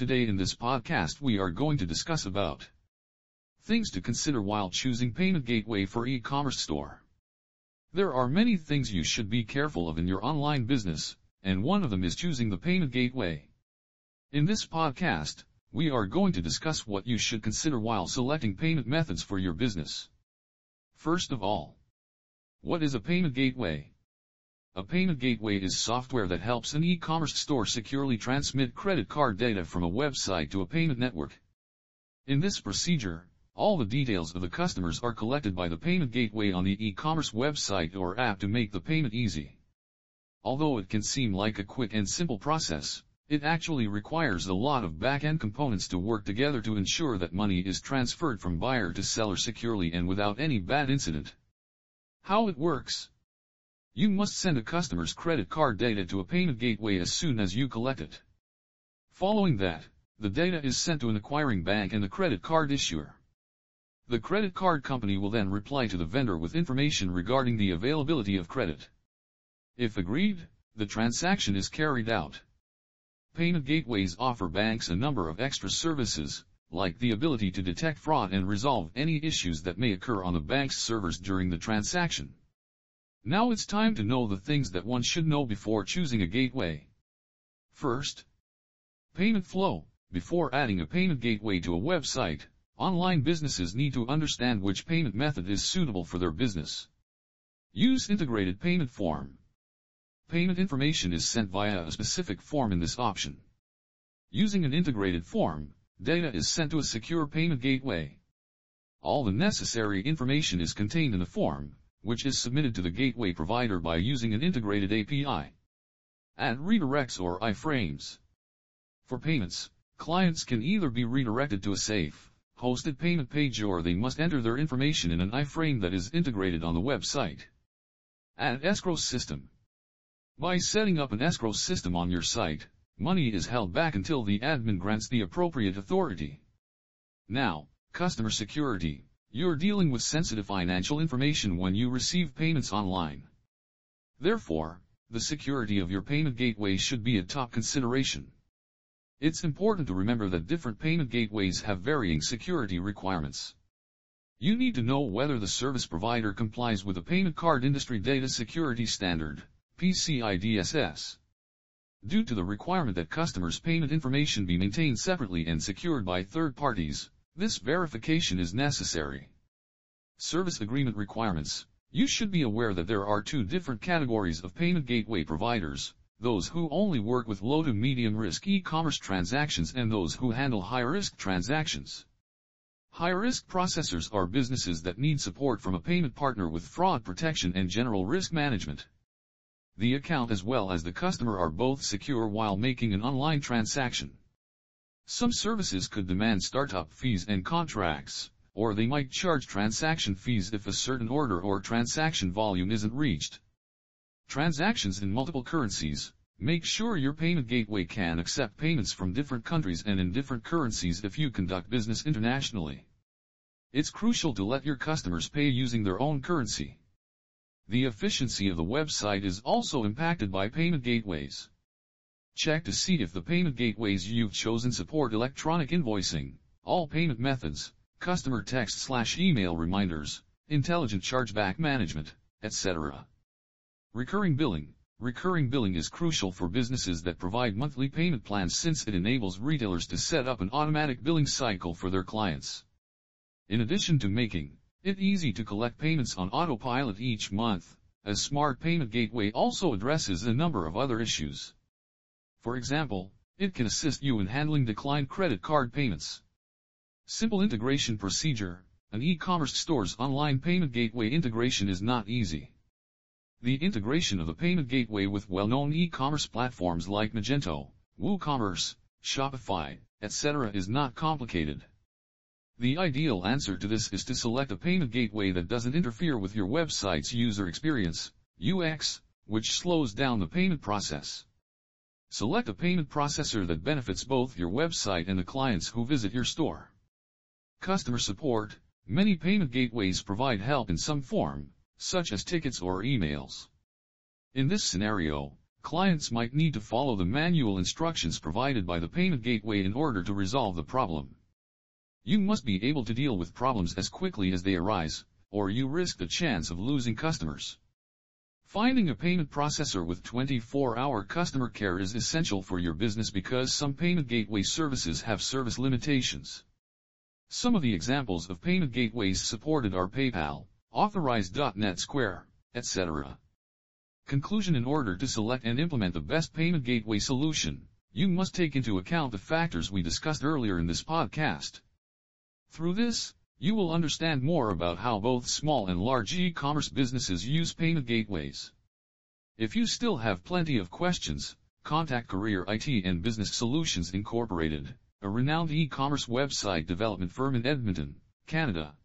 Today in this podcast we are going to discuss about things to consider while choosing payment gateway for e-commerce store. There are many things you should be careful of in your online business, and one of them is choosing the payment gateway. In this podcast, we are going to discuss what you should consider while selecting payment methods for your business. First of all, what is a payment gateway? A payment gateway is software that helps an e-commerce store securely transmit credit card data from a website to a payment network. In this procedure, all the details of the customers are collected by the payment gateway on the e-commerce website or app to make the payment easy. Although it can seem like a quick and simple process, it actually requires a lot of back-end components to work together to ensure that money is transferred from buyer to seller securely and without any bad incident. How it works? You must send a customer's credit card data to a payment gateway as soon as you collect it. Following that, the data is sent to an acquiring bank and the credit card issuer. The credit card company will then reply to the vendor with information regarding the availability of credit. If agreed, the transaction is carried out. Payment gateways offer banks a number of extra services, like the ability to detect fraud and resolve any issues that may occur on the bank's servers during the transaction. Now it's time to know the things that one should know before choosing a gateway. First, payment flow. Before adding a payment gateway to a website, online businesses need to understand which payment method is suitable for their business. Use integrated payment form. Payment information is sent via a specific form in this option. Using an integrated form, data is sent to a secure payment gateway. All the necessary information is contained in the form, which is submitted to the gateway provider by using an integrated API. Add redirects or iframes. For payments, clients can either be redirected to a safe, hosted payment page or they must enter their information in an iframe that is integrated on the website. Add escrow system. By setting up an escrow system on your site, money is held back until the admin grants the appropriate authority. Now, customer security. You're dealing with sensitive financial information when you receive payments online. Therefore, the security of your payment gateway should be a top consideration. It's important to remember that different payment gateways have varying security requirements. You need to know whether the service provider complies with the Payment Card Industry Data Security Standard, PCI DSS. Due to the requirement that customers' payment information be maintained separately and secured by third parties, this verification is necessary. Service Agreement Requirements You should be aware that there are two different categories of payment gateway providers, those who only work with low to medium risk e-commerce transactions and those who handle high risk transactions. High risk processors are businesses that need support from a payment partner with fraud protection and general risk management. The account as well as the customer are both secure while making an online transaction. Some services could demand startup fees and contracts, or they might charge transaction fees if a certain order or transaction volume isn't reached. Transactions in multiple currencies. Make sure your payment gateway can accept payments from different countries and in different currencies if you conduct business internationally. It's crucial to let your customers pay using their own currency. The efficiency of the website is also impacted by payment gateways. Check to see if the payment gateways you've chosen support electronic invoicing, all payment methods, customer text slash email reminders, intelligent chargeback management, etc. Recurring billing. Recurring billing is crucial for businesses that provide monthly payment plans since it enables retailers to set up an automatic billing cycle for their clients. In addition to making it easy to collect payments on autopilot each month, a smart payment gateway also addresses a number of other issues. For example, it can assist you in handling declined credit card payments. Simple integration procedure, an e-commerce store's online payment gateway integration is not easy. The integration of the payment gateway with well-known e-commerce platforms like Magento, WooCommerce, Shopify, etc. is not complicated. The ideal answer to this is to select a payment gateway that doesn't interfere with your website's user experience, UX, which slows down the payment process. Select a payment processor that benefits both your website and the clients who visit your store. Customer support. Many payment gateways provide help in some form, such as tickets or emails. In this scenario, clients might need to follow the manual instructions provided by the payment gateway in order to resolve the problem. You must be able to deal with problems as quickly as they arise, or you risk the chance of losing customers. Finding a payment processor with 24-hour customer care is essential for your business because some payment gateway services have service limitations. Some of the examples of payment gateways supported are PayPal, Authorize.net Square, etc. Conclusion In order to select and implement the best payment gateway solution, you must take into account the factors we discussed earlier in this podcast. Through this, you will understand more about how both small and large e-commerce businesses use payment gateways. If you still have plenty of questions, contact Career IT and Business Solutions Incorporated, a renowned e-commerce website development firm in Edmonton, Canada.